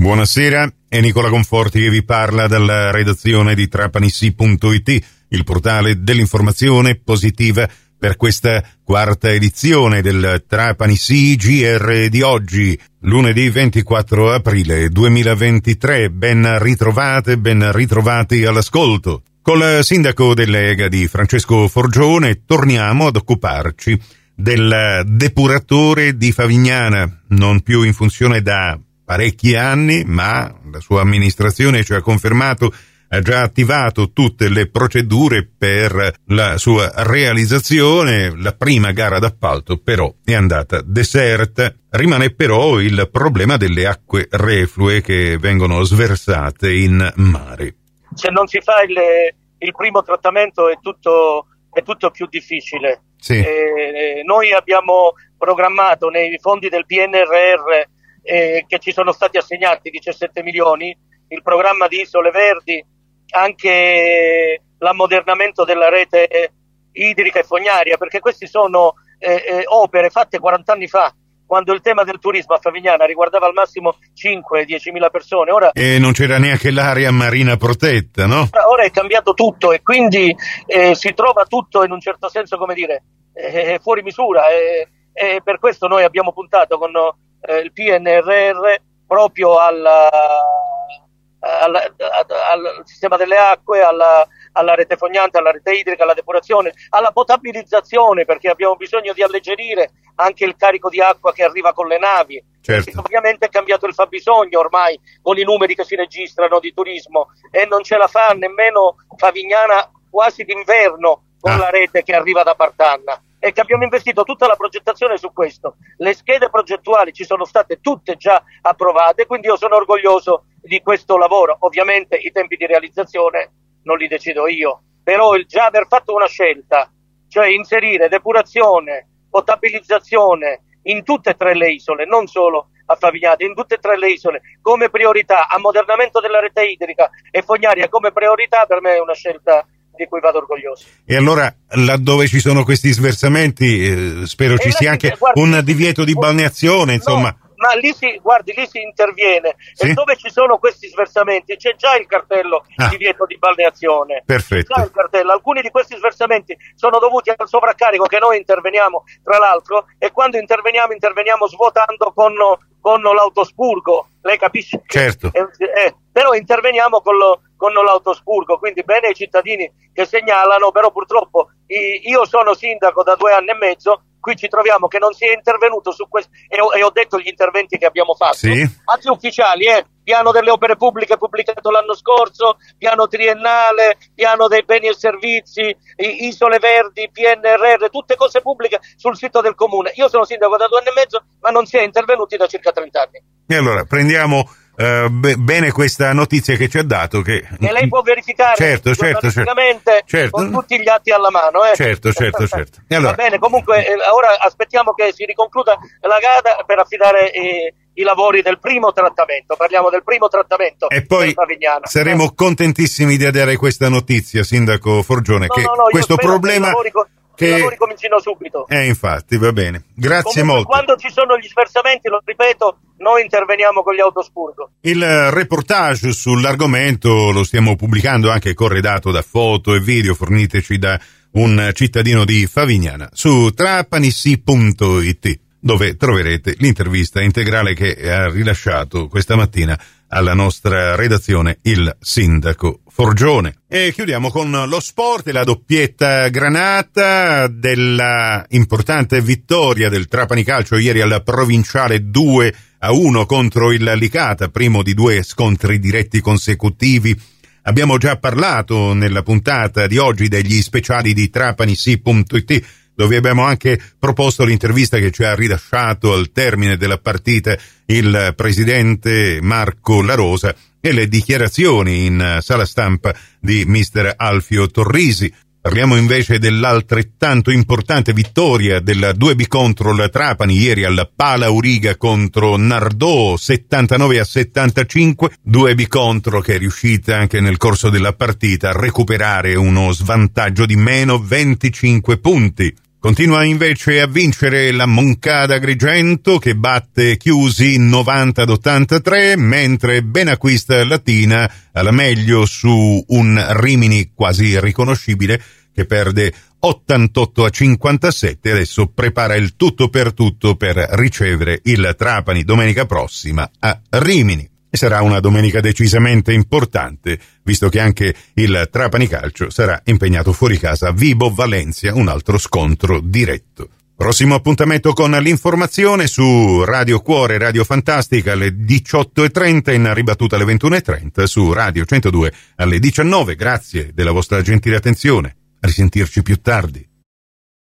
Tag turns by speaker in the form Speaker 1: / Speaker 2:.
Speaker 1: Buonasera, è Nicola Conforti che vi parla dalla redazione di trapanissi.it, il portale dell'informazione positiva per questa quarta edizione del Trapani GR di oggi, lunedì 24 aprile 2023. Ben ritrovate, ben ritrovati all'ascolto. Col sindaco dell'Ega di Francesco Forgione torniamo ad occuparci del depuratore di Favignana, non più in funzione da parecchi anni, ma la sua amministrazione ci ha confermato ha già attivato tutte le procedure per la sua realizzazione. La prima gara d'appalto però è andata deserta. Rimane però il problema delle acque reflue che vengono sversate in mare.
Speaker 2: Se non si fa il, il primo trattamento è tutto, è tutto più difficile. Sì. Eh, noi abbiamo programmato nei fondi del PNRR eh, che ci sono stati assegnati 17 milioni, il programma di Isole Verdi, anche l'ammodernamento della rete idrica e fognaria, perché queste sono eh, eh, opere fatte 40 anni fa, quando il tema del turismo a Favignana riguardava al massimo 5-10 mila persone. Ora,
Speaker 1: e non c'era neanche l'area marina protetta, no?
Speaker 2: Ora è cambiato tutto e quindi eh, si trova tutto in un certo senso, come dire, eh, fuori misura e, e per questo noi abbiamo puntato con eh, il PNRR proprio alla, alla, al sistema delle acque, alla, alla, rete fognante, alla rete idrica, alla depurazione, alla potabilizzazione perché abbiamo bisogno di alleggerire anche il carico di acqua che arriva con le navi. Certo. Ovviamente è cambiato il fabbisogno ormai con i numeri che si registrano di turismo e non ce la fa nemmeno Favignana quasi d'inverno con ah. la rete che arriva da Partanna e che abbiamo investito tutta la progettazione su questo. Le schede progettuali ci sono state tutte già approvate, quindi io sono orgoglioso di questo lavoro. Ovviamente i tempi di realizzazione non li decido io, però il già aver fatto una scelta, cioè inserire depurazione, potabilizzazione in tutte e tre le isole, non solo a Favignate, in tutte e tre le isole, come priorità, ammodernamento della rete idrica e fognaria come priorità, per me è una scelta di cui vado orgoglioso.
Speaker 1: E allora, laddove ci sono questi sversamenti, eh, spero e ci sia anche guardi, un divieto di balneazione, insomma. No,
Speaker 2: ma lì si, guardi, lì si interviene sì? e dove ci sono questi sversamenti c'è già il cartello ah. divieto di balneazione.
Speaker 1: Perfetto.
Speaker 2: Alcuni di questi sversamenti sono dovuti al sovraccarico che noi interveniamo, tra l'altro, e quando interveniamo, interveniamo svuotando con, con l'autospurgo. Lei capisce?
Speaker 1: Certo.
Speaker 2: Eh, eh, però interveniamo con, lo, con l'autospurgo, quindi bene ai cittadini che segnalano, però purtroppo io sono sindaco da due anni e mezzo, qui ci troviamo che non si è intervenuto su questo e ho, e ho detto gli interventi che abbiamo fatto,
Speaker 1: sì.
Speaker 2: atti ufficiali, eh, piano delle opere pubbliche pubblicato l'anno scorso, piano triennale, piano dei beni e servizi, isole verdi, PNRR, tutte cose pubbliche sul sito del comune. Io sono sindaco da due anni e mezzo, ma non si è intervenuti da circa 30 anni.
Speaker 1: E allora prendiamo Uh, bene questa notizia che ci ha dato. Che...
Speaker 2: E lei può verificare
Speaker 1: certo, certo, certo,
Speaker 2: certo. con tutti gli atti alla mano. Eh?
Speaker 1: Certo, certo, certo. Allora...
Speaker 2: Va bene, comunque eh, ora aspettiamo che si riconcluda la gara per affidare eh, i lavori del primo trattamento. Parliamo del primo trattamento.
Speaker 1: E poi saremo eh. contentissimi di dare questa notizia, Sindaco Forgione, no, che no, no, questo problema... Che
Speaker 2: che... i lavori comincino subito.
Speaker 1: Eh, infatti, va bene. Grazie
Speaker 2: Comunque,
Speaker 1: molto.
Speaker 2: Quando ci sono gli sversamenti, lo ripeto, noi interveniamo con gli autospurgo.
Speaker 1: Il reportage sull'argomento lo stiamo pubblicando anche corredato da foto e video forniteci da un cittadino di Favignana su trapanissi.it dove troverete l'intervista integrale che ha rilasciato questa mattina alla nostra redazione il sindaco Forgione. E chiudiamo con lo sport e la doppietta granata della importante vittoria del Trapani Calcio ieri alla provinciale 2 a 1 contro il Licata, primo di due scontri diretti consecutivi. Abbiamo già parlato nella puntata di oggi degli speciali di trapanisi.it dove abbiamo anche proposto l'intervista che ci ha rilasciato al termine della partita il presidente Marco La Rosa e le dichiarazioni in sala stampa di mister Alfio Torrisi. Parliamo invece dell'altrettanto importante vittoria del 2B contro la Trapani ieri alla Pala Uriga contro Nardò 79 a 75, 2B contro che è riuscita anche nel corso della partita a recuperare uno svantaggio di meno 25 punti. Continua invece a vincere la Moncada Agrigento che batte Chiusi 90 ad 83, mentre Benacquista Latina alla meglio su un Rimini quasi riconoscibile che perde 88 a 57 adesso prepara il tutto per tutto per ricevere il Trapani domenica prossima a Rimini. E sarà una domenica decisamente importante, visto che anche il Trapani Calcio sarà impegnato fuori casa Vibo Valencia, un altro scontro diretto. Prossimo appuntamento con l'informazione su Radio Cuore, Radio Fantastica alle 18.30, in ribattuta alle 21.30, su Radio 102 alle 19. Grazie della vostra gentile attenzione. A risentirci più tardi.